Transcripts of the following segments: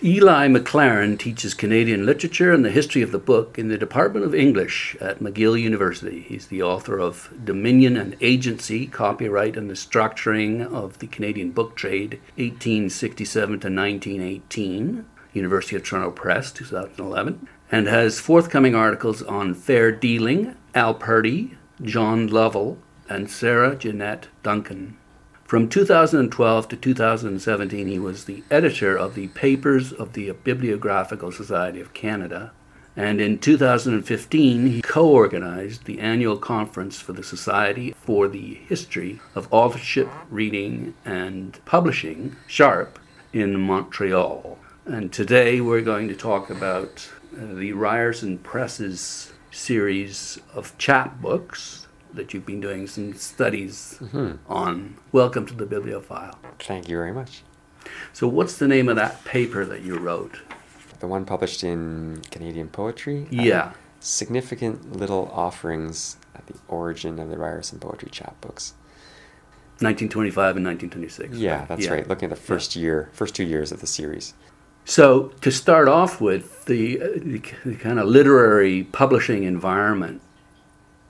Eli MacLaren teaches Canadian literature and the history of the book in the Department of English at McGill University. He's the author of Dominion and Agency Copyright and the Structuring of the Canadian Book Trade, 1867 to 1918, University of Toronto Press, 2011, and has forthcoming articles on fair dealing, Al Purdy, John Lovell, and Sara Jeannette Duncan. From 2012 to 2017, he was the editor of the Papers of the Bibliographical Society of Canada. And in 2015, he co organized the annual conference for the Society for the History of Authorship, Reading, and Publishing, SHARP, in Montreal. And today we're going to talk about uh, the Ryerson Press's series of chapbooks that you've been doing some studies mm-hmm. on. Welcome to the Biblio File. Thank you very much. So, what's the name of that paper that you wrote? The one published in Canadian Poetry? Yeah. Significant little offerings at the origin of the Ryerson Poetry chapbooks. 1925 and 1926. Yeah, that's yeah. right. Looking at the first yeah. year, first two years of the series. So, to start off with, the, uh, the, the kind of literary publishing environment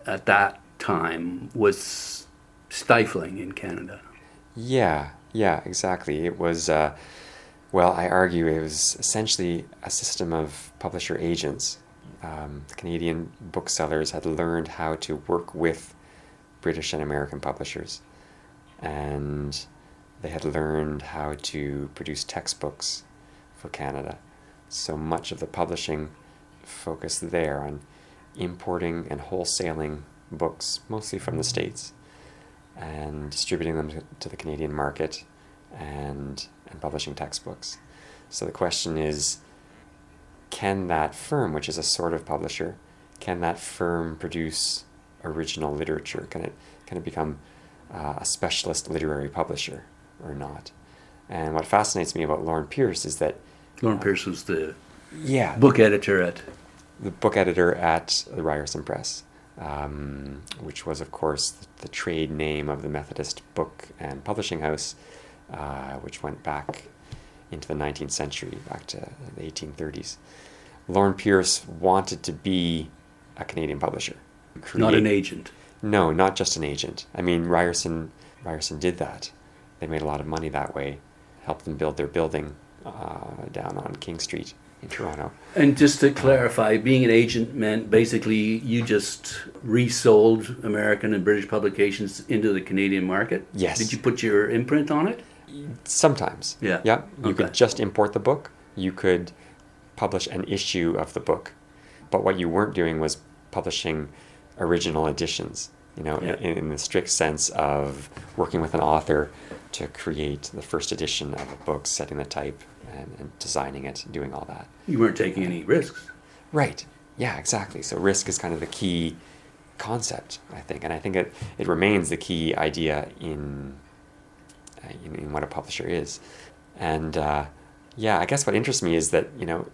at that time was stifling in Canada. Yeah, yeah, exactly. It was, uh, well, I argue it was essentially a system of publisher agents. Um, Canadian booksellers had learned how to work with British and American publishers, and they had learned how to produce textbooks for Canada. So much of the publishing focused there on importing and wholesaling books, mostly from the States, and distributing them to, the Canadian market and, and publishing textbooks. So the question is can that firm, which is a sort of publisher, can that firm produce original literature? Can it, can it become uh, a specialist literary publisher or not? And what fascinates me about Lorne Pierce is that. Lorne uh, Pierce was the yeah, book editor at. The book editor at the Ryerson Press um, which was, of course, the, the, trade name of the Methodist Book and Publishing House, uh, which went back into the 19th century, back to the 1830s. Lorne Pierce wanted to be a Canadian publisher. Create, not an agent. No, not just an agent. I mean, Ryerson, Ryerson did that. They made a lot of money that way, helped them build their building uh, down on King Street in Toronto. And just to clarify, being an agent meant basically you just resold American and British publications into the Canadian market? Yes. Did you put your imprint on it? Sometimes. Yeah. Yeah. You okay. could just import the book. You could publish an issue of the book. But what you weren't doing was publishing original editions, you know, yeah. in, in the strict sense of working with an author to create the first edition of a book, setting the type, and, and designing it, and doing all that. You weren't taking any risks. Right. Yeah, exactly. So risk is kind of the key concept, I think, and I think it, it remains the key idea in, uh, in, in what a publisher is. And uh, yeah, I guess what interests me is that you know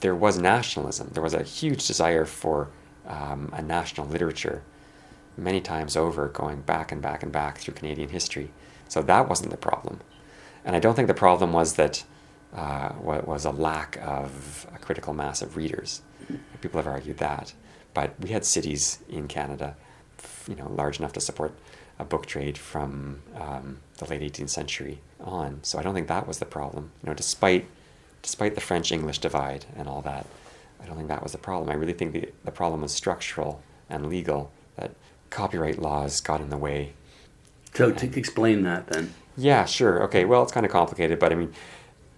there was nationalism. There was a huge desire for um, a national literature, many times over, going back and back and back through Canadian history. So that wasn't the problem, and I don't think the problem was that uh, was a lack of a critical mass of readers. People have argued that, but we had cities in Canada, you know, large enough to support a book trade from um, the late 18th century on. So I don't think that was the problem. You know, despite despite the French-English divide and all that, I don't think that was the problem. I really think the the problem was structural and legal. That copyright laws got in the way. So to explain that then. Yeah, sure. Okay. Well, it's kind of complicated, but I mean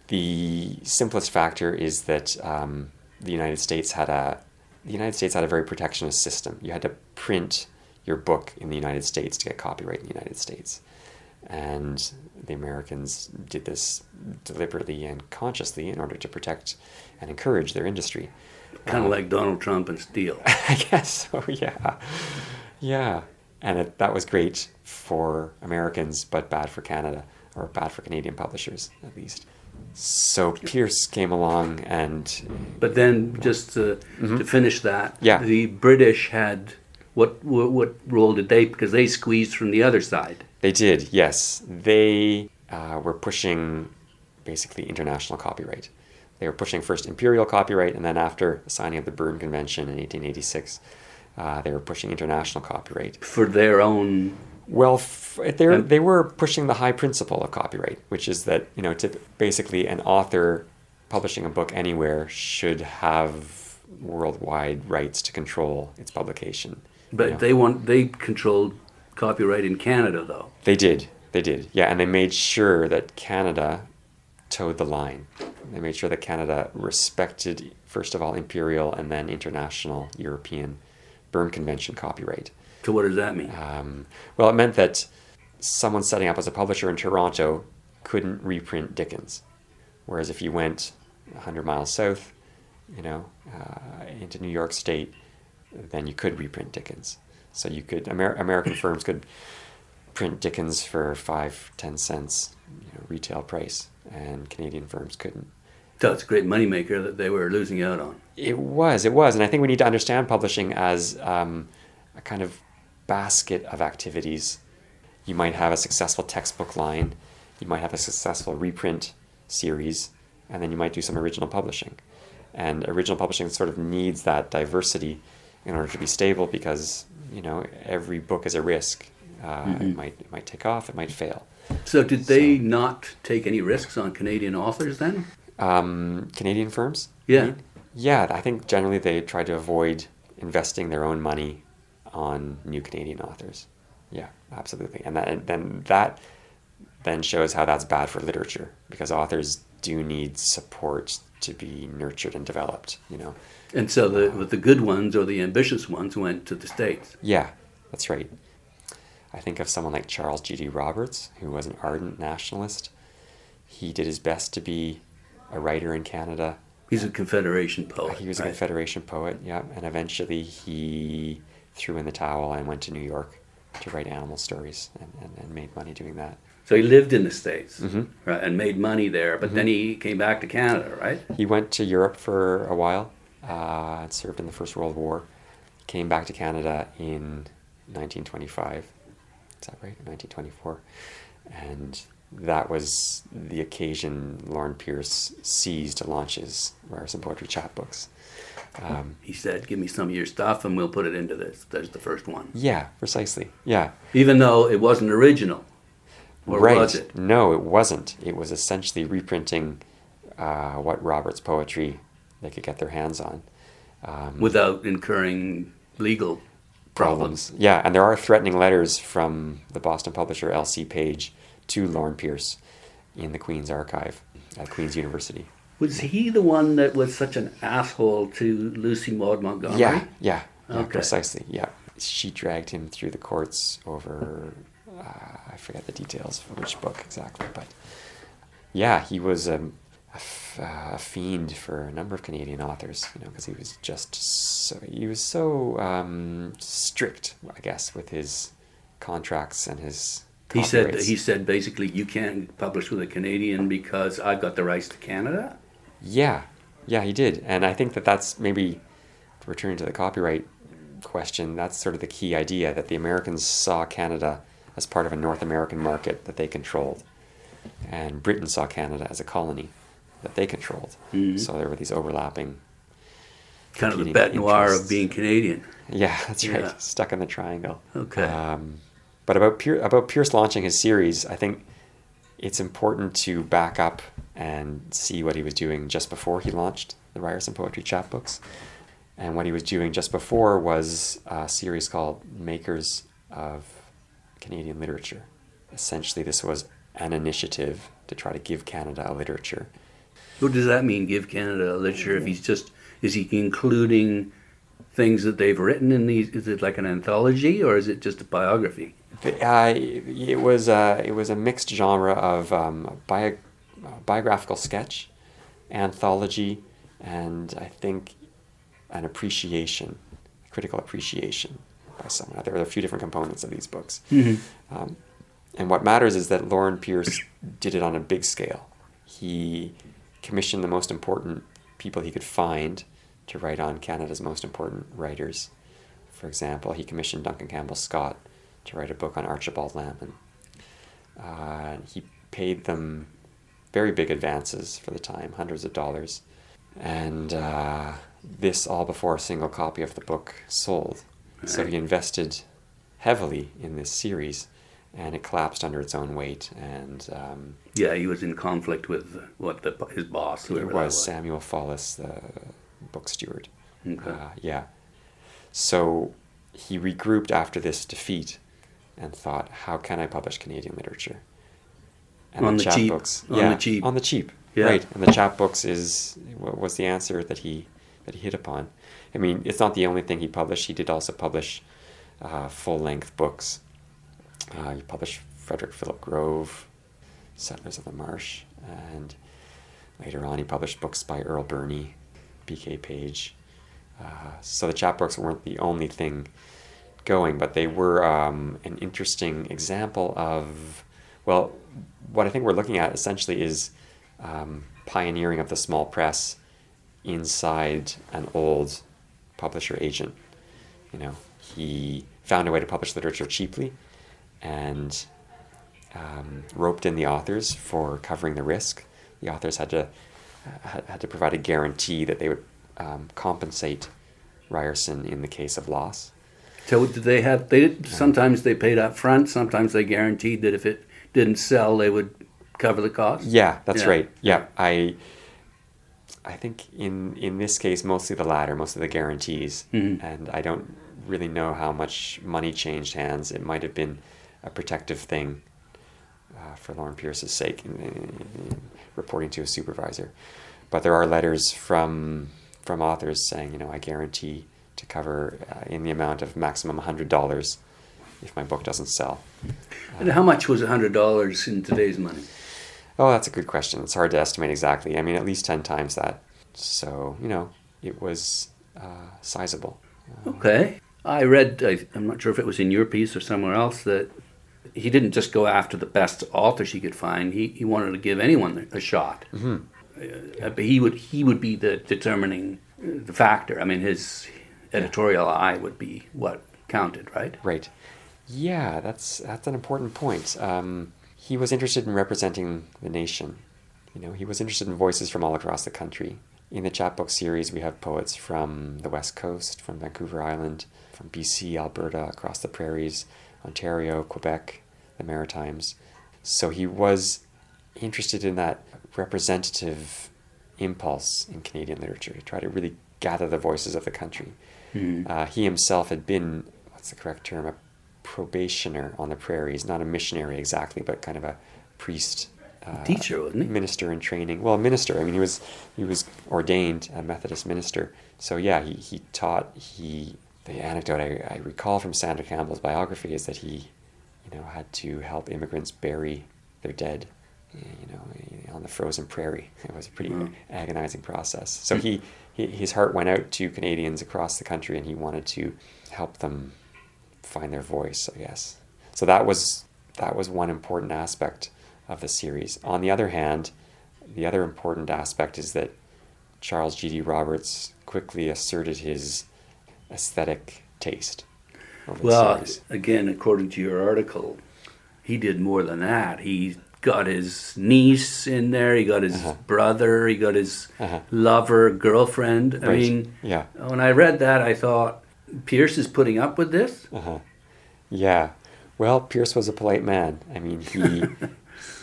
the simplest factor is that um, the United States had a the United States had a very protectionist system. You had to print your book in the United States to get copyright in the United States, and the Americans did this deliberately and consciously in order to protect and encourage their industry. Kind of um, like Donald Trump and steel. I guess so. Yeah, yeah, and it, that was great for Americans, but bad for Canada or bad for Canadian publishers at least. So Pierce came along and. But then, just to, mm-hmm. to finish that, yeah. the British had what, what what role did they? Because they squeezed from the other side. They did, yes. They uh, were pushing basically international copyright. They were pushing first imperial copyright, and then after the signing of the Berne Convention in 1886, uh, they were pushing international copyright for their own. Well, f- they they were pushing the high principle of copyright, which is that you know, to, basically, an author publishing a book anywhere should have worldwide rights to control its publication. But you know? they want they controlled copyright in Canada, though. They did. They did. Yeah, and they made sure that Canada toed the line. They made sure that Canada respected, first of all, imperial and then international European Berne Convention copyright. So, what does that mean? Um, well, it meant that someone setting up as a publisher in Toronto couldn't reprint Dickens. Whereas if you went 100 miles south, you know, uh, into New York State, then you could reprint Dickens. So you could Amer- American firms could print Dickens for five, ten cents, you know, retail price, and Canadian firms couldn't. So it's a great moneymaker that they were losing out on. It was, it was, and I think we need to understand publishing as um, a kind of basket of activities. You might have a successful textbook line, you might have a successful reprint series, and then you might do some original publishing. And original publishing sort of needs that diversity in order to be stable because you know every book is a risk. Uh, mm-hmm. It might it might take off, it might fail. So did they so, not take any risks on Canadian authors then? Um, Canadian firms? Yeah. Yeah, I think generally they try to avoid investing their own money on new Canadian authors. Yeah, absolutely. And, that, and then that then shows how that's bad for literature because authors do need support to be nurtured and developed, you know. And so the the good ones or the ambitious ones went to the states. Yeah, that's right. I think of someone like Charles G.D. Roberts, who was an ardent nationalist. He did his best to be a writer in Canada. He's a Confederation poet. He was a Confederation poet, yeah. And eventually he threw in the towel and went to New York to write animal stories and, and, and made money doing that. So he lived in the States mm-hmm. right, and made money there, but mm-hmm. then he came back to Canada, right? He went to Europe for a while, uh, served in the First World War, came back to Canada in 1925. Is that right? 1924. And that was the occasion Lorne Pierce seized to launch his Ryerson Poetry Chapbooks. Um, he said, "Give me some of your stuff, and we'll put it into this." There's the first one. Yeah, precisely. Yeah. Even though it wasn't original. Or right. was it? No, it wasn't. It was essentially reprinting uh, what Roberts' poetry they could get their hands on. Um, Without incurring legal problems. problems. Yeah, and there are threatening letters from the Boston publisher L.C. Page to Lorne Pierce in the Queen's Archive at Queen's University. Was he the one that was such an asshole to Lucy Maud Montgomery? Yeah, yeah, yeah okay. precisely. Yeah, she dragged him through the courts over uh, I forget the details for which book exactly, but yeah, he was a, a, fiend for a number of Canadian authors, you know, because he was just so he was so um, strict, I guess, with his contracts and his. He said he said basically you can't publish with a Canadian because I've got the rights to Canada. Yeah, yeah, he did, and I think that that's maybe returning to the copyright question. That's sort of the key idea that the Americans saw Canada as part of a North American market that they controlled. And Britain saw Canada as a colony that they controlled. Mm-hmm. So there were these overlapping. Kind of the bête noire of being Canadian. Yeah, that's right. Stuck in the triangle. Okay. Um, but about, Pier- about Pierce launching his series, I think it's important to back up and see what he was doing just before he launched the Ryerson Poetry Chapbooks. And what he was doing just before was a series called Makers of Canadian literature. Essentially, this was an initiative to try to give Canada a literature. What does that mean, give Canada a literature? If he's just, is he including things that they've written in these? Is it like an anthology or is it just a biography? Uh, it was a, it was a mixed genre of um, bio, biographical sketch, anthology, and I think an appreciation, critical appreciation by someone. There are a few different components of these books. Mm-hmm. Um, and what matters is that Lorne Pierce did it on a big scale. He commissioned the most important people he could find to write on Canada's most important writers. For example, he commissioned Duncan Campbell Scott to write a book on Archibald Lampman. Uh, he paid them very big advances for the time, hundreds of dollars. And uh, this all before a single copy of the book sold. So he invested heavily in this series, and it collapsed under its own weight. And um, Yeah, he was in conflict with what the his boss, it was was. Samuel Fallis, the book steward. Okay. Uh, yeah. So he regrouped after this defeat and thought, how can I publish Canadian literature? On the cheap. chapbooks, On yeah, the cheap. on the cheap, Yeah. right? And the chapbooks is wa- was the answer that he that he hit upon. I mean, it's not the only thing he published. He did also publish uh, full length books. Uh, he published Frederick Philip Grove, Settlers of the Marsh, and later on he published books by Earle Birney, P.K. Page. Uh, so the chapbooks weren't the only thing going, but they were um, an interesting example of, well, what I think we're looking at essentially is um, pioneering of the small press inside an old publisher agent. You know, he found a way to publish literature cheaply and um, roped in the authors for covering the risk. The authors had to had, to provide a guarantee that they would um, compensate Ryerson in the case of loss. So did they have? They did, sometimes they paid up front. Sometimes they guaranteed that if it didn't sell, they would cover the cost. Yeah, that's Yeah. right. Yeah, I I think in in this case mostly the latter, most of the guarantees, Mhm. and I don't really know how much money changed hands. It might have been a protective thing uh, for Lorne Pierce's sake, in, in- in reporting to a supervisor. But there are letters from from authors saying, you know, I guarantee to cover uh, in the amount of maximum hundred dollars if my book doesn't sell. And how much was hundred dollars in today's money? Oh, that's a good question. It's hard to estimate exactly. I mean, at least 10 times that. So, you know, it was uh, sizable. Okay. I read, I, I'm not sure if it was in your piece or somewhere else, that he didn't just go after the best authors he could find. He, he wanted to give anyone a shot. Mm-hmm. Uh, but he would he would be the determining uh, the factor. I mean, his editorial eye would be what counted, right? Right. Yeah, that's that's an important point. Um, he was interested in representing the nation. You know, he was interested in voices from all across the country. In the chapbook series, we have poets from the West Coast, from Vancouver Island, from BC, Alberta, across the prairies, Ontario, Quebec, the Maritimes. So he was interested in that representative impulse in Canadian literature to try to really gather the voices of the country. Mhm. Uh, he himself had been, what's the correct term, a probationer on the prairies, not a missionary exactly, but kind of a priest. Uh, Teacher, wasn't he? Minister in training. Well, a minister. I mean, he was he was ordained a Methodist minister. So yeah, he, he taught. He the anecdote I, I recall from Sandra Campbell's biography is that he, you know, had to help immigrants bury their dead, you know, on the frozen prairie. It was a pretty Wow. agonizing process. So he, he his heart went out to Canadians across the country, and he wanted to help them find their voice. I guess. So that was that was one important aspect of the series. On the other hand, the other important aspect is that Charles G.D. Roberts quickly asserted his aesthetic taste Well, again, according to your article, he did more than that. He got his niece in there. He got his Uh-huh. brother. He got his Uh-huh. lover, girlfriend. I Right. mean, Yeah. when I read that, I thought Pierce is putting up with this. Uh-huh. Yeah. Well, Pierce was a polite man. I mean, he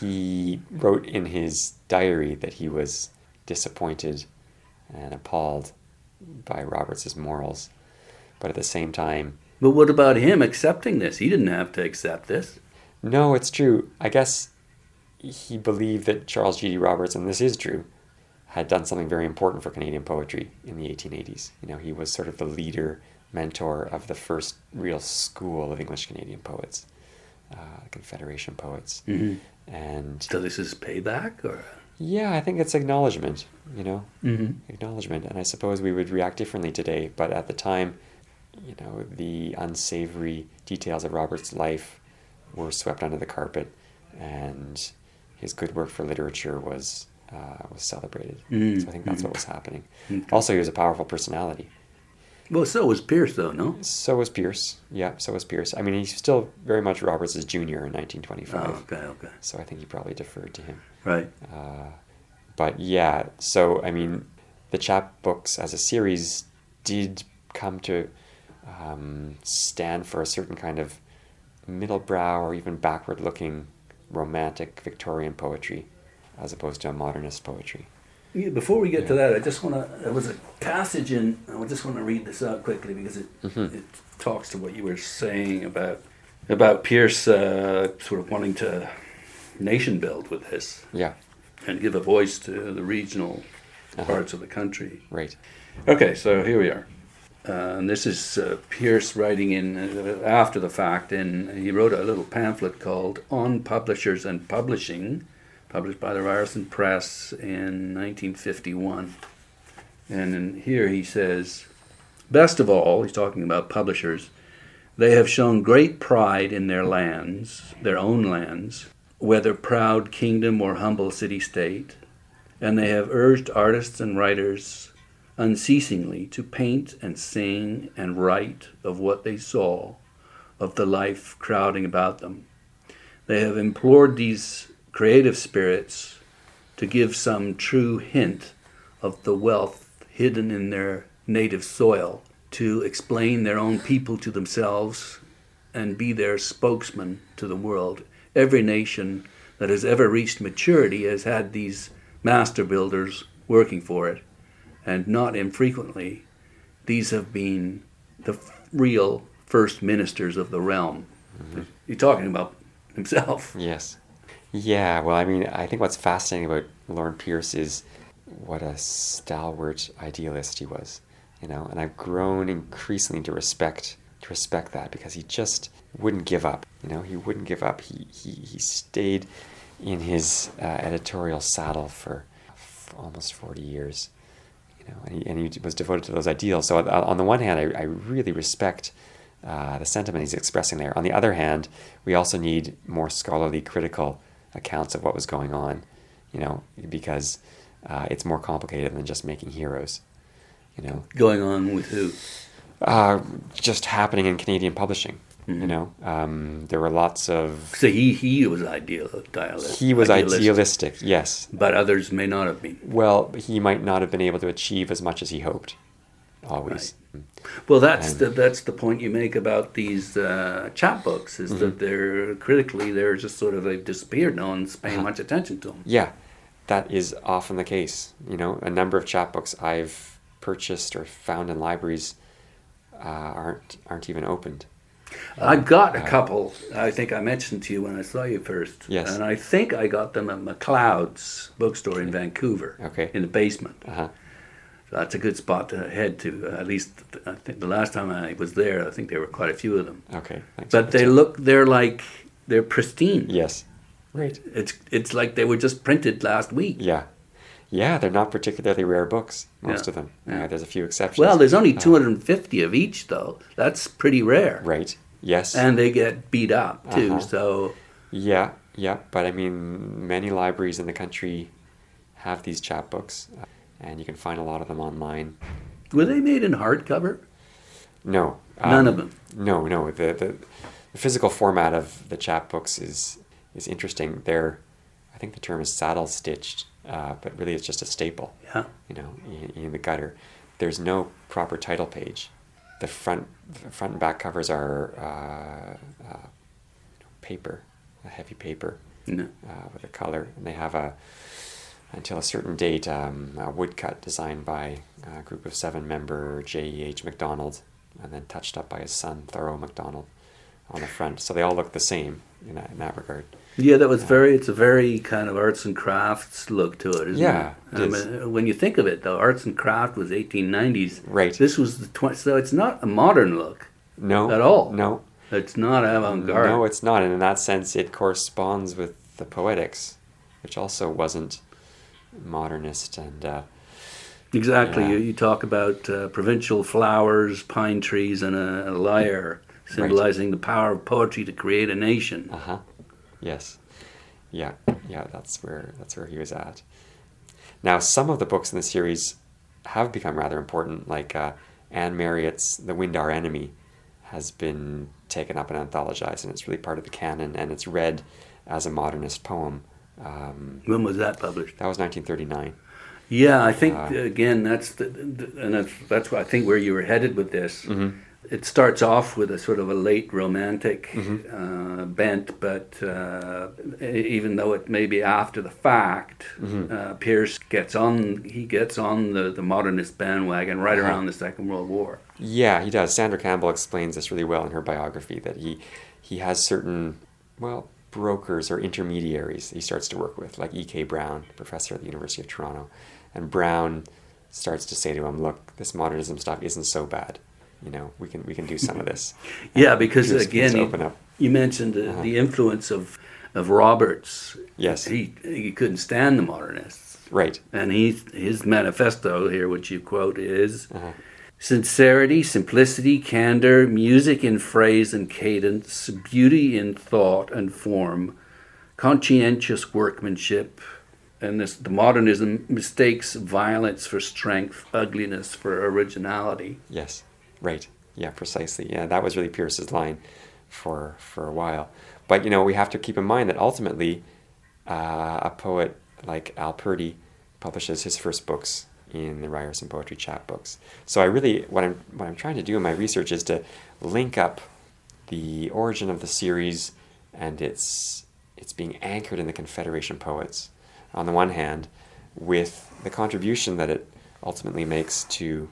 he wrote in his diary that he was disappointed and appalled by Roberts's morals, but at the same time, But what about him accepting this? He didn't have to accept this. no, it's true. I guess he believed that Charles G.D. Roberts, and this is true, had done something very important for Canadian poetry in the 1880s. You know, he was sort of the leader, mentor of the first real school of English Canadian poets, uh, Confederation poets. Mhm. And So this is payback, or yeah, I think it's acknowledgement, you know, Mhm. acknowledgement. And I suppose we would react differently today, but at the time, you know, the unsavory details of Roberts' life were swept under the carpet, and his good work for literature was uh, was celebrated. Mm, So I think that's what was happening. Okay. Also, he was a powerful personality. Well, so was Pierce, though, no? So was Pierce. Yeah, so was Pierce. I mean, he's still very much Roberts' junior in 1925. Oh, okay, okay. So I think he probably deferred to him. Right. Uh, but yeah, so I mean, the chapbooks as a series did come to um, stand for a certain kind of middle brow or even backward looking romantic Victorian poetry as opposed to a modernist poetry. Yeah, before we get to that, I just want to. There was a passage in. I just want to read this out quickly because it Mhm. it talks to what you were saying about about Pierce uh, sort of wanting to nation build with this Yeah, and give a voice to the regional Uh-huh. parts of the country. right. Okay, so here we are. Uh, and this is uh, Pierce writing in uh, after the fact. And he wrote a little pamphlet called "On Publishers and Publishing," published by the Ryerson Press in 1951. And in here he says, "Best of all, he's talking about publishers. They have shown great pride in their lands, their own lands, whether proud kingdom or humble city-state, and they have urged artists and writers." unceasingly to paint and sing and write of what they saw, of the life crowding about them. They have implored these creative spirits to give some true hint of the wealth hidden in their native soil, to explain their own people to themselves and be their spokesman to the world. Every nation that has ever reached maturity has had these master builders working for it and not infrequently, these have been the real first ministers of the realm. Mm-hmm. You're talking about himself. Yes. Yeah, well, I mean, I think what's fascinating about Lawrence Pierce is what a stalwart idealist he was, you know, and I've grown increasingly to respect to respect that because he just wouldn't give up, you know, he wouldn't give up. He he, he stayed in his uh, editorial saddle for, for almost 40 years, you know, and he, and he was devoted to those ideals. So on- on the one hand, I, I really respect uh, the sentiment he's expressing there. On the other hand, we also need more scholarly, critical accounts of what was going on, you know, because uh, it's more complicated than just making heroes, you know, Going on with who? uh, just happening in Canadian publishing. Mm-hmm. You know, um, there were lots of. So he, he was ideal, idealist. He was idealist, idealistic, yes. But others may not have been. Well, he might not have been able to achieve as much as he hoped. Always. Well, that's And- the, that's the point you make about these uh, chapbooks is Mm-hmm. that they're critically they're just sort of they've disappeared. No one's paying Uh-huh. much attention to them. Yeah, that is often the case. You know, a number of chapbooks I've purchased or found in libraries uh, aren't aren't even opened. I got a Uh, couple. I think I mentioned to you when I saw you first. Yes. And I think I got them at MacLeod's bookstore in Vancouver. Okay. In the basement. Uh-huh. That's a good spot to head to. At least I think the last time I was there, I think there were quite a few of them. Okay, thanks. But they look. They're like they're pristine. yes, right. It's it's like they were just printed last week. Yeah, yeah, they're not particularly rare books. Most Yeah, of them. yeah. Uh, there's a few exceptions. Well, there's only Uh, 250 of each, though. That's pretty rare. right. Yes. And they get beat up too. Uh-huh. So Yeah, yeah, but I mean, many libraries in the country have these chapbooks, uh, and you can find a lot of them online. were they made in hardcover? No, None um, of them. No, no. The, the the physical format of the chapbooks is is interesting. They're, I think the term is saddle stitched, uh, but really it's just a staple. Yeah. You know, in, in the gutter. There's no proper title page. The front the front and back covers are uh, uh, paper, a heavy paper No. uh, with a color, and they have a until a certain date um, a woodcut designed by a group of seven member J.E.H. MacDonald, and then touched up by his son Thoreau MacDonald on the front. So they all look the same in that, in that regard. Yeah, that was very. It's a very kind of arts and crafts look to it, isn't Yeah, it? it I is. mean, when you think of it, though, arts and craft was 1890s. Right. This was the 20. So it's not a modern look. No, At all. No, It's not avant-garde. no, it's not. And in that sense, it corresponds with the poetics, which also wasn't modernist and. Uh, Exactly. Yeah. You, you talk about uh, provincial flowers, pine trees, and a, a lyre, symbolizing the power of poetry to create a nation. Uh huh. Yes. Yeah. Yeah. That's where that's where he was at. Now, some of the books in the series have become rather important, like uh, Anne Marriott's The Wind Our Enemy has been taken up and anthologized, and it's really part of the canon, and it's read as a modernist poem. Um, when was that published? That was 1939. Yeah, I think uh, again that's the, the, and that's that's I think where you were headed with this. Mm-hmm. It starts off with a sort of a late romantic mm-hmm. uh, bent, but uh, even though it may be after the fact, mm-hmm. Uh, Pierce gets on. He gets on the, the modernist bandwagon right uh-huh. around the Second World War. Yeah, he does. Sandra Campbell explains this really well in her biography that he he has certain well brokers or intermediaries he starts to work with, like E.K. Brown, professor at the University of Toronto and Brown starts to say to him, "Look, this modernism stuff isn't so bad. You know, we can we can do some of this." yeah, because again, you, you, mentioned the, uh-huh. the influence of of Roberts. Yes, he he couldn't stand the modernists. Right, and he his manifesto here, which you quote, is. Uh-huh. Sincerity, simplicity, candor, music in phrase and cadence, beauty in thought and form, conscientious workmanship, and this the modernism mistakes violence for strength, ugliness for originality. Yes, right. Yeah, precisely. Yeah, that was really Pierce's line for for a while. But you know, we have to keep in mind that ultimately, uh, a poet like Al Purdy publishes his first books in the Ryerson Poetry Chapbooks. So I really what I'm what I'm trying to do in my research is to link up the origin of the series and its it's being anchored in the Confederation poets on the one hand, with the contribution that it ultimately makes to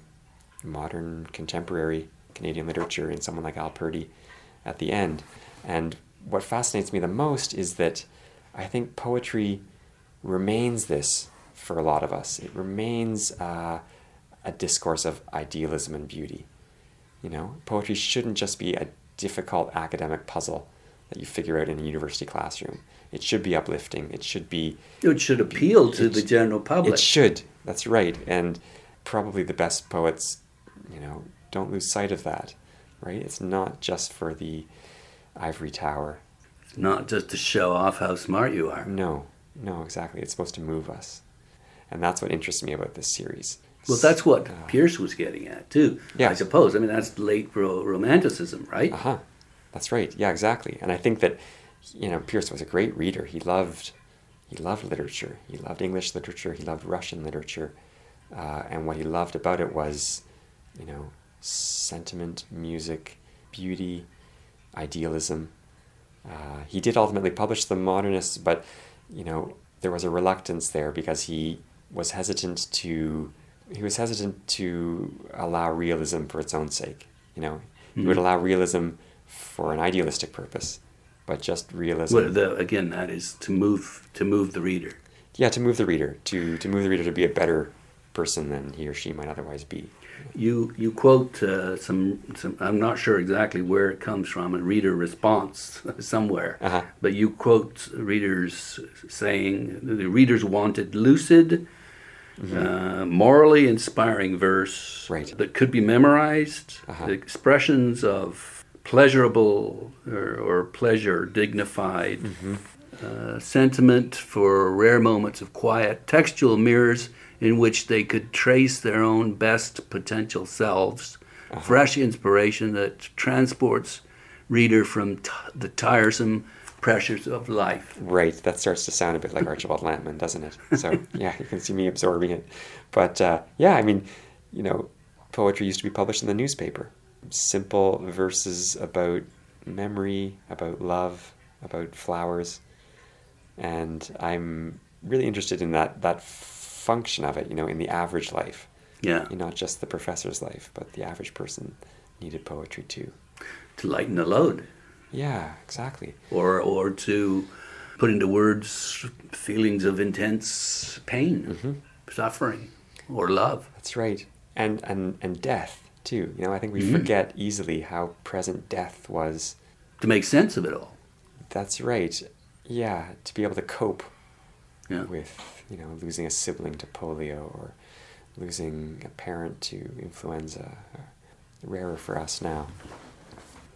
modern contemporary Canadian literature in someone like Al Purdy at the end. And what fascinates me the most is that I think poetry remains this for a lot of us. It remains uh, a discourse of idealism and beauty. You know, poetry shouldn't just be a difficult academic puzzle that you figure out in a university classroom. It should be uplifting. It should be. It should appeal to the general public. It should. That's right. And probably the best poets, you know, don't lose sight of that, right? It's not just for the ivory tower. It's not just to show off how smart you are. No, no, exactly. It's supposed to move us. And that's what interests me about this series. Well, that's what uh, Pierce was getting at, too. Yeah. I suppose. I mean, that's late romanticism, right? Uh huh. That's right. Yeah, exactly. And I think that you know, Pierce was a great reader. He loved, he loved literature. He loved English literature. He loved Russian literature, uh, and what he loved about it was, you know, sentiment, music, beauty, idealism. Uh, he did ultimately publish the modernists, but you know, there was a reluctance there because he was hesitant to he was hesitant to allow realism for its own sake. You know, mm-hmm. he would mm-hmm. allow realism for an idealistic purpose but just realism. Well, the, again, that is to move to move the reader. Yeah, to move the reader to to move the reader to be a better person than he or she might otherwise be. You you quote uh, some some. I'm not sure exactly where it comes from, a reader response somewhere. Uh-huh. But you quote readers saying the readers wanted lucid. Mm-hmm. Uh, morally inspiring verse right. that could be memorized, uh-huh. expressions of pleasurable or, or pleasure, dignified mm-hmm. uh, sentiment for rare moments of quiet, textual mirrors in which they could trace their own best potential selves, uh-huh. fresh inspiration that transports reader from t- the tiresome pressures of life. Right, that starts to sound a bit like Archibald Lampman, doesn't it? So yeah, you can see me absorbing it. But uh, yeah, I mean, you know, poetry used to be published in the newspaper simple verses about memory, about love, about flowers. And I'm really interested in that that function of it, you know, in the average life. Yeah. not just the professor's life, but the average person needed poetry too. To lighten the load. Yeah, exactly. Or or to put into words feelings of intense pain, mm-hmm. suffering, or love. That's right. And and and death too. You know, I think we mm-hmm. forget easily how present death was. To make sense of it all. That's right. Yeah, to be able to cope yeah. with, you know, losing a sibling to polio or losing a parent to influenza. Rarer for us now.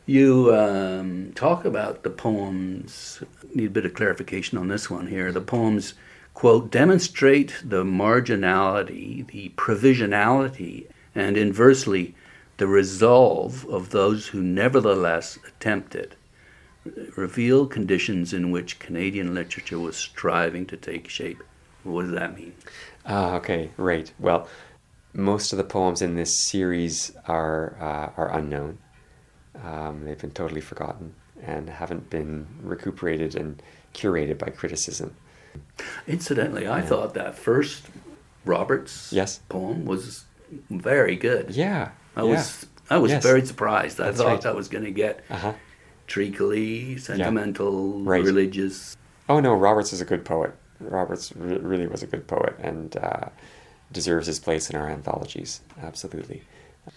You um, talk about the poems, need a bit of clarification on this one here. The poems, quote, demonstrate the marginality, the provisionality and inversely the resolve of those who nevertheless attempt it reveal conditions in which Canadian literature was striving to take shape. What does that mean? Ah, okay, right. Well, most of the poems in this series are uh, are unknown. Um, they've been totally forgotten and haven't been recuperated and curated by criticism. Incidentally, I thought that first Roberts Yes. poem was very good. Yeah, I yeah. was I was Yes. very surprised. I That's thought right. that was going to get Uh-huh. treacly, sentimental, Right. religious. Oh no, Roberts is a good poet. Roberts re- really was a good poet and uh, deserves his place in our anthologies. Absolutely.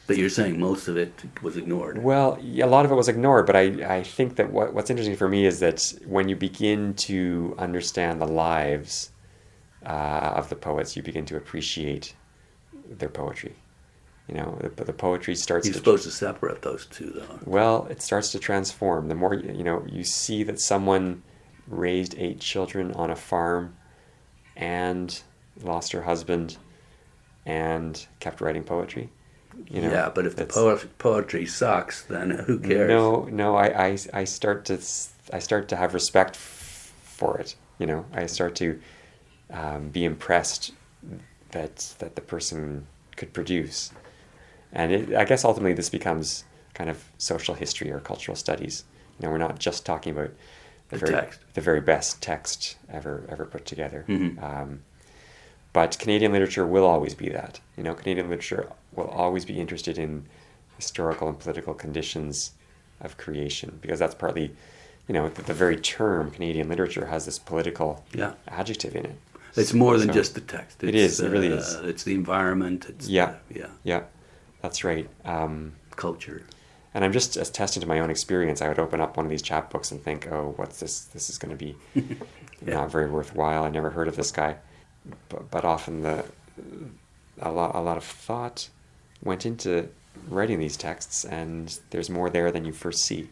But you're saying most of it was ignored. Well, a lot of it was ignored, but I, I think that what, what's interesting for me is that when you begin to understand the lives uh, of the poets, you begin to appreciate their poetry. You know, the, the poetry starts You're to supposed to separate those two, though. well, it starts to transform. The more you you know, you see that someone raised eight children on a farm and lost her husband and kept writing poetry. You know, yeah, but if the poetry sucks, then who cares? No, no, I, I, I start to I start to have respect f- for it. You know, I start to um, be impressed that that the person could produce, and it, I guess ultimately this becomes kind of social history or cultural studies. You know, we're not just talking about the, The very text. the very best text ever ever put together. Mhm. Um, but Canadian literature will always be that. You know, Canadian literature will always be interested in historical and political conditions of creation because that's partly, you know, the, the very term Canadian literature has this political Yeah. adjective in it. It's more than So- just the text. It It's, it really uh, is. It's the environment. It's Yeah. the- yeah, Yeah, that's right. Um, culture. and I'm just as testing to my own experience. I would open up one of these chapbooks and think, "Oh, what's this? This is going to be Yeah. not very worthwhile. I never heard of this guy." But, but often the a lot a lot of thought went into writing these texts, and there's more there than you first see.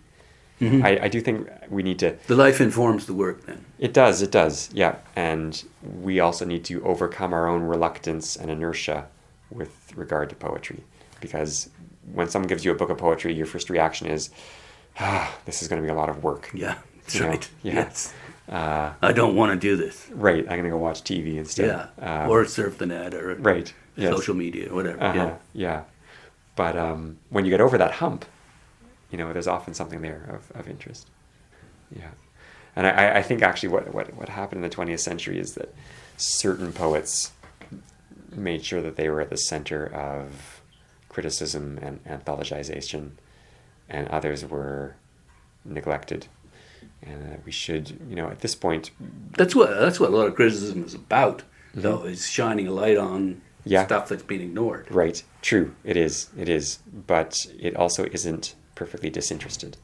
Mhm. I, I do think we need to. The life informs the work. Then It does. It does. Yeah, and we also need to overcome our own reluctance and inertia with regard to poetry, because when someone gives you a book of poetry, your first reaction is, "Ah, this is going to be a lot of work." yeah, that's You right. yeah. Yes, Uh, I don't want to do this. right. I'm going to go watch TV instead. Yeah, Um, or surf the net or right. Yes. social media or whatever. Uh-huh. Yeah. Yeah. But um, when you get over that hump, you know, there's often something there of, of interest. Yeah. And I, I think actually what, what, what happened in the 20th century is that certain poets made sure that they were at the center of criticism and anthologization, and others were neglected. And uh, we should, you know, at this point, That's what that's what a lot of criticism is about, though, is shining a light on Mm-hmm. Yeah. stuff that's been ignored. Right. True. It is. It is. But it also isn't perfectly disinterested.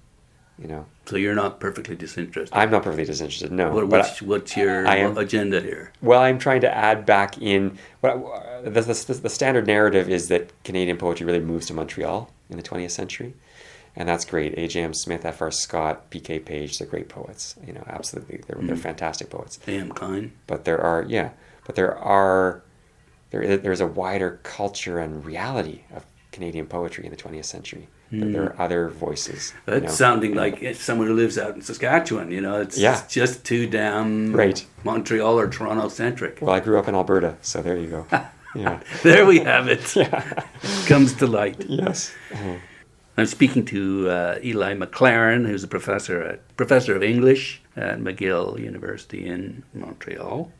You know, So you're not perfectly disinterested. I'm not perfectly disinterested. No. what, what's, what's your I am- agenda here? well, I'm trying to add back in. What the, the, the standard narrative is that Canadian poetry really moves to Montreal in the 20th century, and that's great. A.J.M. Smith, F.R. Scott, P.K. Page, they're great poets. You know, absolutely, they're they're hmm. fantastic poets. A.M. Klein. but there are yeah but there are there there's a wider culture and reality of Canadian poetry in the 20th century there, there are hmm. other voices you know. sounding like someone who lives out in Saskatchewan. You know, it's, Yeah. just too damn Right. Montreal or Toronto centric. well I grew up in Alberta so there you go yeah There we have it. yeah Comes to light. yes uh-huh. I'm speaking to uh, Eli MacLaren, who's a professor at professor of English at McGill University in Montreal.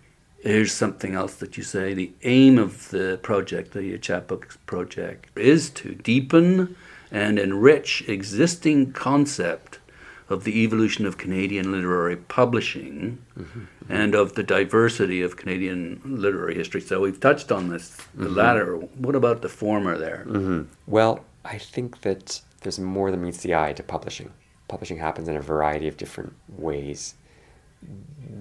Here's something else that you say. The aim of the project, the chapbook project, is to deepen and enrich existing concept of the evolution of Canadian literary publishing and of the diversity of Canadian literary history. So we've touched on this, the latter. What about the former there? hmm well I think that there's more than meets the eye to publishing publishing happens in a variety of different ways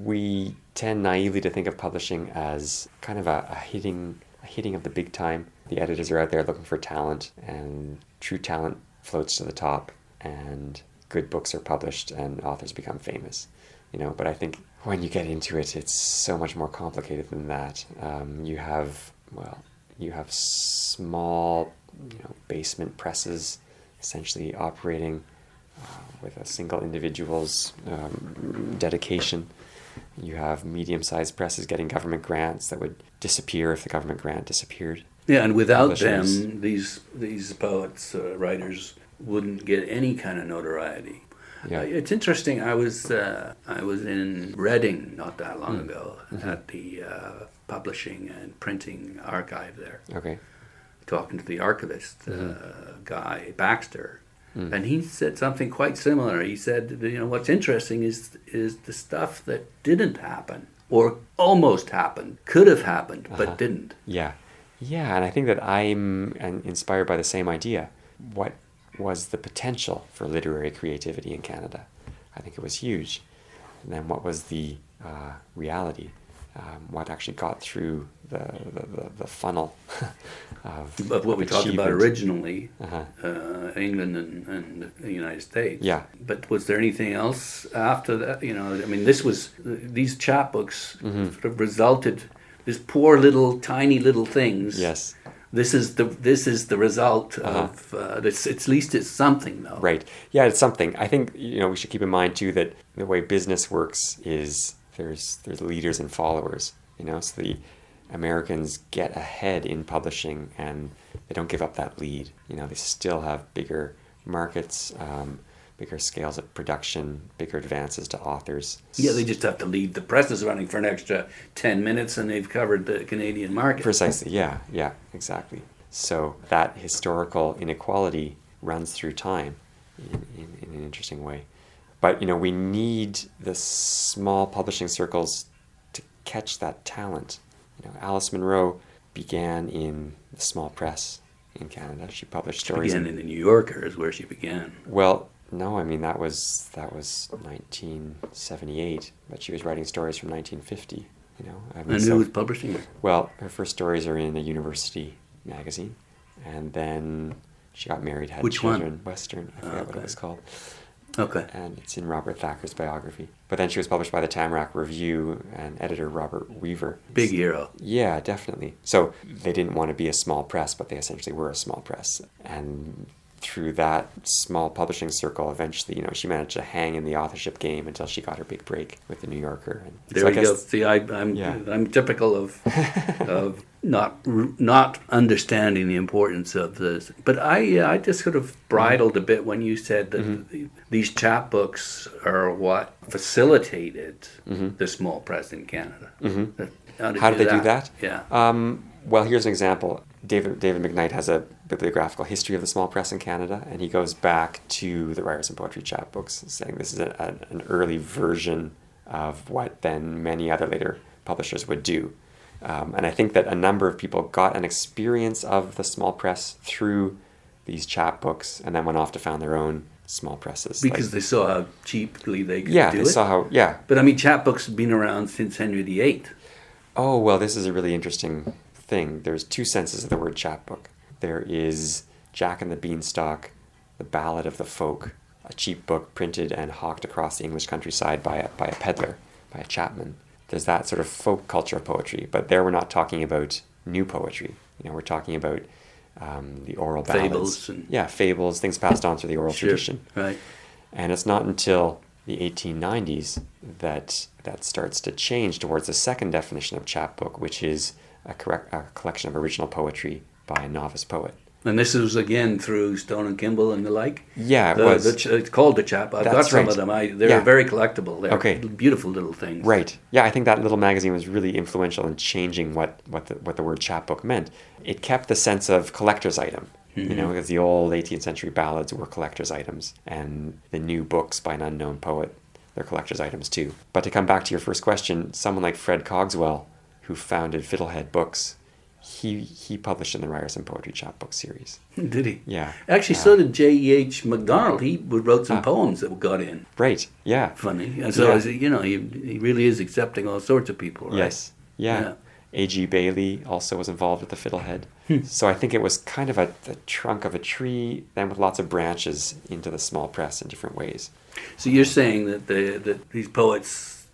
we tend naively to think of publishing as kind of a, a hitting a hitting of the big time. The editors are out there looking for talent, and true talent floats to the top, and good books are published, and authors become famous. You know, but I think when you get into it, it's so much more complicated than that. Um, you have well, You have small, you know, basement presses, essentially operating uh, with a single individual's um, dedication. You have medium-sized presses getting government grants that would disappear if the government grant disappeared. Yeah, and without them, these these poets, uh, writers wouldn't get any kind of notoriety. Yeah. Uh, it's interesting. I was uh, I was in Reading not that long Hmm. ago Mm-hmm. at the uh, publishing and printing archive there, Okay. talking to the archivist Mm-hmm. uh, guy Baxter, Hmm. and he said something quite similar. He said, you know, what's interesting is is the stuff that didn't happen or almost happened, could have happened, Uh-huh. but didn't. Yeah, yeah, and I think that I'm uh, inspired by the same idea. What was the potential for literary creativity in Canada? I think it was huge. And then what was the uh, reality? Um, what actually got through the the, the, the funnel of, of what we talked about originally, Uh-huh. uh, England and, and the United States. Yeah. But was there anything else after that? You know, I mean, this was these chapbooks Mm-hmm. sort of resulted. These poor little, tiny little things. Yes. This is the this is the result Uh-huh. of. Uh, this, at least it's something, though. Right. Yeah, it's something. I think you know we should keep in mind too that the way business works is there's there's leaders and followers. You know, so the Americans get ahead in publishing and they don't give up that lead. You know, they still have bigger markets, um, bigger scales of production, bigger advances to authors. Yeah, they just have to leave. The press is running for an extra ten minutes, and they've covered the Canadian market. Precisely. Yeah. Yeah. Exactly. So that historical inequality runs through time in, in, in an interesting way. But you know, we need the small publishing circles to catch that talent. You know, Alice Munro began in the small press in Canada. She published stories. Began in the New Yorker is where she began. Well, no, I mean that was that was 1978, but she was writing stories from 1950. You know, I mean, And so- who was publishing her? well, her first stories are in a university magazine, and then she got married, had Which one? children. Western, I forget what okay. it was called, Okay. and it's in Robert Thacker's biography. But then she was published by the Tamarack Review and editor Robert Weaver. Big hero. Yeah, definitely. So they didn't want to be a small press, but they essentially were a small press. And through that small publishing circle, eventually, you know, she managed to hang in the authorship game until she got her big break with the New Yorker. And There so you go. See, I, I'm Yeah. I'm typical of of not not understanding the importance of this. But I I just sort of bridled a bit when you said that Mm-hmm. these chapbooks are what facilitated Mm-hmm. the small press in Canada. That- How did, How did they do that? Yeah. Um, well, here's an example. David David McKnight has a bibliographical history of the small press in Canada, and he goes back to the Ryerson Poetry chapbooks, saying this is a, a, an early version of what then many other later publishers would do. Um, and I think that a number of people got an experience of the small press through these chapbooks, and then went off to found their own small presses. like- because they saw how cheaply they could yeah, do they it. saw how yeah but I mean, chapbooks have been around since Henry VIII. Oh, well, this is a really interesting thing. There's two senses of the word chapbook. There is Jack and the Beanstalk, the Ballad of the Folk, a cheap book printed and hawked across the English countryside by a, by a peddler, by a chapman. There's that sort of folk culture of poetry, but there we're not talking about new poetry. You know, we're talking about um, the oral ballads. Fables and- yeah, fables, things passed on through the oral Sure. tradition. Right. And it's not until the 1890s that that starts to change towards the second definition of chapbook, which is a, correct, a collection of original poetry by a novice poet. And this was again through Stone and Kimball and the like. Yeah, it The- was. the ch- it's called the chap. I've got some right. of them. I, they're Yeah. very collectible. They're Okay. beautiful little things. Right. Yeah, I think that little magazine was really influential in changing what, what, the, what the word chapbook meant. It kept the sense of collector's item. You know, mm-hmm. because the old 18th century ballads were collector's items, and the new books by an unknown poet, they're collector's items too. But to come back to your first question, someone like Fred Cogswell, who founded Fiddlehead Books, he he published in the Ryerson Poetry Chapbook series. Did he? Yeah. Actually, so did J.E.H. MacDonald. He wrote some Ah. poems that got in. Right. Yeah. Funny. And so, Yeah. you know, he, he really is accepting all sorts of people, right? Yes. Yeah. Yeah. A.G. Bailey also was involved with the fiddlehead. Hmm. so I think it was kind of a the trunk of a tree, then with lots of branches into the small press in different ways. So you're saying that the that these poets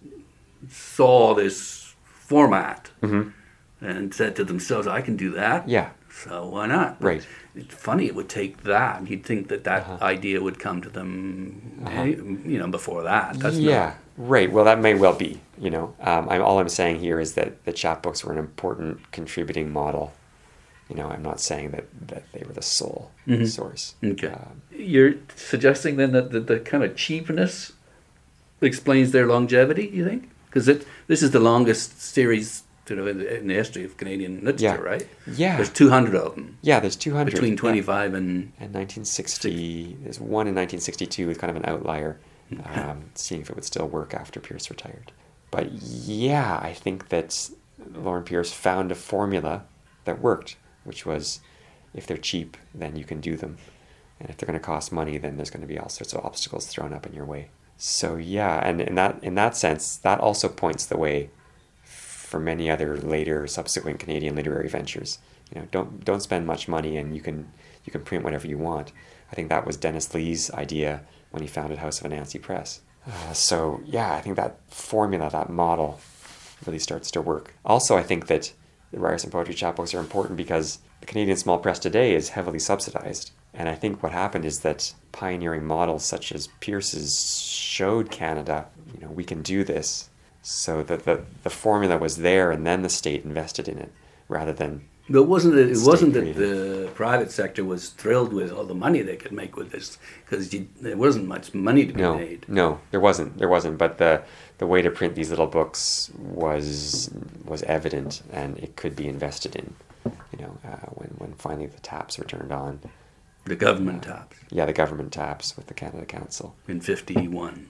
saw this format Mhm. And said to themselves, "I can do that." Yeah. So why not? Right. It's funny. It would take that. You'd think that that Uh-huh. idea would come to them, eh, you know, before that. That's yeah, right. Well, that may well be. You know, um, I'm, all I'm saying here is that the chapbooks were an important contributing model. You know, I'm not saying that, that they were the sole source. Okay. Um, You're suggesting then that the, the kind of cheapness explains their longevity. You think? Because it this is the longest series in the, in the history of Canadian literature, Yeah. right? yeah, There's 200 of them yeah. There's 200 between yeah. 25 and And 1960, there's one in 1962 with kind of an outlier, um, seeing if it would still work after Pierce retired. But yeah, I think that Lorne Pierce found a formula that worked, which was if they're cheap, then you can do them. And if they're going to cost money, then there's going to be all sorts of obstacles thrown up in your way. So yeah, and in that in that sense, that also points the way for many other later subsequent Canadian literary ventures. You know, don't don't spend much money and you can you can print whatever you want. I think that was Dennis Lee's idea when he founded House of Anansi Press. Uh, so yeah, I think that formula, that model, really starts to work. Also, I think that the Ryerson Poetry Chapbooks are important because the Canadian small press today is heavily subsidized. And I think what happened is that pioneering models such as Pierce's showed Canada, you know, we can do this. So that the, the formula was there and then the state invested in it rather than But wasn't it? It wasn't that the private sector was thrilled with all the money they could make with this because there wasn't much money to be no, made. no, there wasn't, there wasn't. But the the way to print these little books was was evident, and it could be invested in. You know, uh, when when finally the taps were turned on, The government taps. yeah, the government taps with the Canada Council. in '51,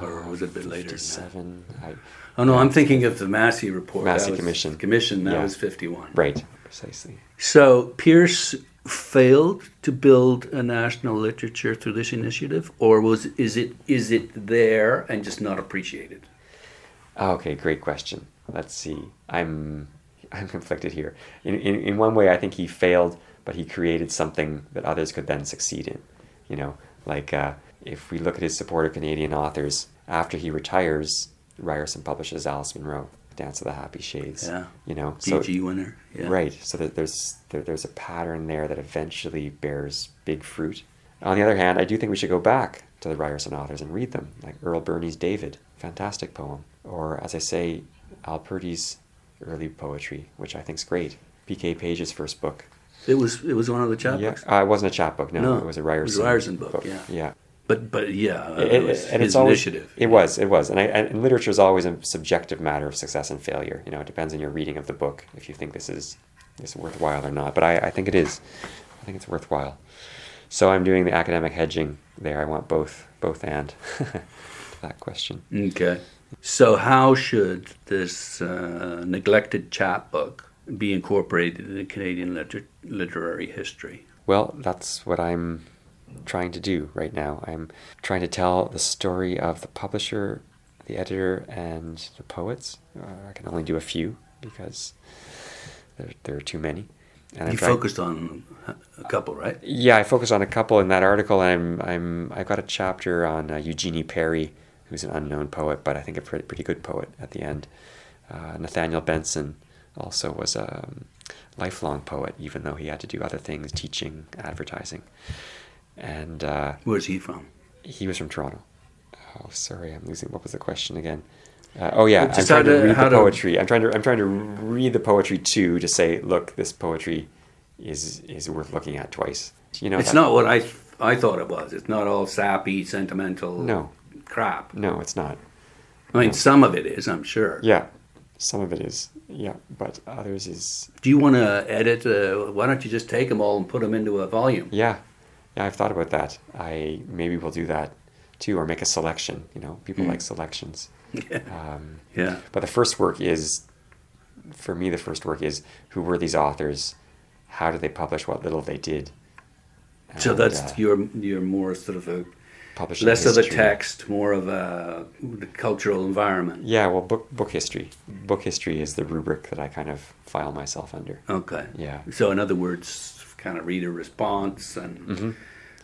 or Uh, was it a bit later? that? Oh no, I'm thinking of the Massey report. Massey That Commission. Commission. That Yeah. was '51. right, precisely. So Pierce failed to build a national literature through this initiative, or was is it is it there and just not appreciated? Okay, great question. Let's see. I'm I'm conflicted here. In, in in one way, I think he failed, but he created something that others could then succeed in. You know, like uh, if we look at his support of Canadian authors after he retires, Ryerson publishes Alice Munro, Dance of the Happy Shades. Yeah. You know, so GG winner. Yeah. Right. So that there's there, there's a pattern there that eventually bears big fruit. On the other hand, I do think we should go back to the Ryerson authors and read them, like Earle Birney's David, fantastic poem, or as I say, Al Purdy's early poetry, which I think is great. P.K. Page's first book. It was it was one of the Yeah, chapbooks. uh, it wasn't a chapbook. No, No, it was a it was a Ryerson. Ryerson book, yeah. Yeah. But but yeah, It- it, was and his it's always, initiative. It was, it was, and, I, and literature is always a subjective matter of success and failure. You know, it depends on your reading of the book if you think this is is worthwhile or not. But I, I think it is. I think it's worthwhile. So I'm doing the academic hedging there. I want both, both and that question. Okay. So how should this uh, neglected chapbook be incorporated in the Canadian liter- literary history? Well, that's what I'm trying to do right now. I'm trying to tell the story of the publisher, the editor, and the poets. Uh, I can only do a few because there, there are too many. And you focused on a couple, right? Yeah, I focus on a couple in that article. I'm I'm I've got a chapter on uh, Eugenie Perry, who's an unknown poet, but I think a pretty, pretty good poet at the end. Uh, Nathaniel Benson also was a um, lifelong poet, even though he had to do other things, teaching, advertising, and uh, Where's he from? he was from Toronto. Oh, sorry, I'm losing. What was the question again? Uh, oh yeah, Just I'm trying to, to- read the to- poetry. I'm trying to I'm trying to read the poetry too to say, look, this poetry is is worth looking at twice. You know, It's that- not what I I thought it was. It's not all sappy, sentimental No. crap. No, it's not. I mean, No. some of it is, I'm sure. Yeah, some of it is. Yeah, but others is. Do you want to edit? Uh, why don't you just take them all and put them into a volume? Yeah, yeah. I've thought about that. I maybe we'll do that too, or make a selection. You know, people Mm. like selections. Yeah. Um, yeah. But the first work is, for me, the first work is who were these authors? How did they publish what little they did? So that's uh, your your more sort of a publishing less of the text, more of a the cultural environment. Yeah, well, book book history. Book history is the rubric that I kind of file myself under. Okay. Yeah. So in other words, kind of reader response and hmm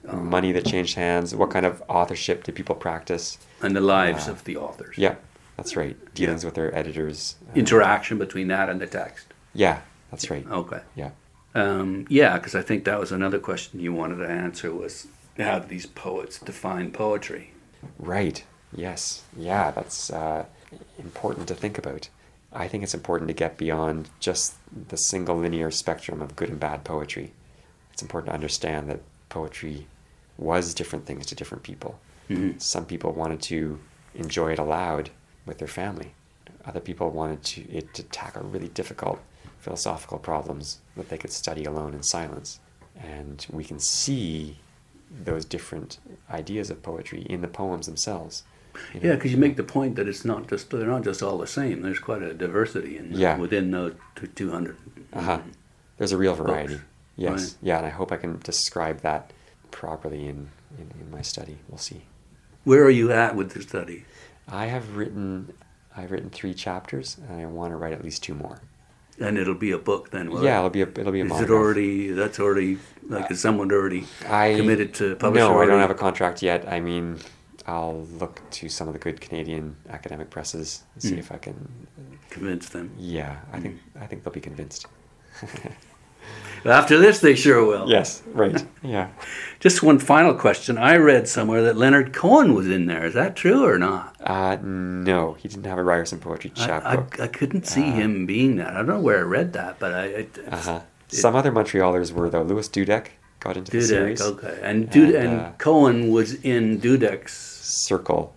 um, Money that changed hands. What kind of authorship did people practice? and the lives Uh, of the authors. Yeah, that's right. Dealings with their editors. uh, Interaction between that and the text. Yeah, that's right. Okay. Yeah. Um, yeah, because I think that was another question you wanted to answer was how do these poets define poetry? Right. Yes. Yeah, that's uh, important to think about. I think it's important to get beyond just the single linear spectrum of good and bad poetry. It's important to understand that poetry was different things to different people. Mm-hmm. Some people wanted to enjoy it aloud with their family. Other people wanted to, it to tackle really difficult philosophical problems that they could study alone in silence. And we can see those different ideas of poetry in the poems themselves. You know? Yeah, because you make the point that it's not just they're not just all the same. There's quite a diversity in Yeah. within those 200. Uh-huh. There's a real variety. Books. Yes. Right. Yeah, and I hope I can describe that properly in, in, in my study. We'll see. Where are you at with the study? I have written I've written three chapters and I want to write at least two more. And it'll be a book then. Yeah, it? it'll be a it'll be a Is it already? That's already like is someone already I committed to publish? No, I don't have a contract yet. I mean, I'll look to some of the good Canadian academic presses and see Mm. if I can. convince them. Yeah, I think I think they'll be convinced. After this, they sure will. yes, right. Yeah. Just one final question. I read somewhere that Leonard Cohen was in there. Is that true or not? Uh, no, he didn't have a Ryerson poetry I, chapbook. I, I couldn't see Uh, him being that. I don't know where I read that, but I. It, Uh-huh. it- Some other Montrealers were though. Louis Dudek got into the Dudek, series. okay, and Dud- And, and uh, Cohen was in Dudek's Circle.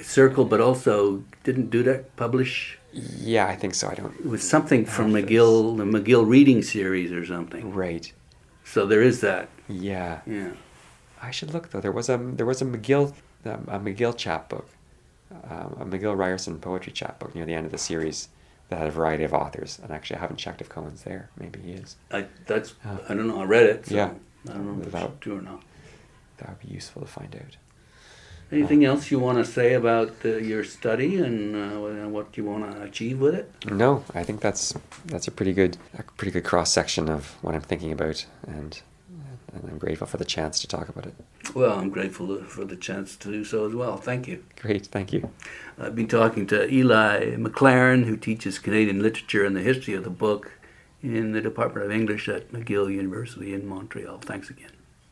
circle, but also didn't Dudek publish? Yeah, I think so. I don't. It was something from. McGill, the McGill reading series or something. Right. So there is that. Yeah. Yeah. I should look though. There was a there was a McGill um, a McGill chapbook, um, a McGill Ryerson poetry chapbook near the end of the series that had a variety of authors. And actually, I haven't checked if Cohen's there. Maybe he is. I that's Oh. I don't know. I read it. So Yeah. I don't know if it's true or not. That would be useful to find out. Anything else you want to say about uh, your study and uh, what you want to achieve with it? No, I think that's that's a pretty good a pretty good cross section of what I'm thinking about, and and I'm grateful for the chance to talk about it. Well, I'm grateful for the chance to do so as well. Thank you. Great, thank you. I've been talking to Eli MacLaren, who teaches Canadian literature and the history of the book in the Department of English at McGill University in Montreal. Thanks again.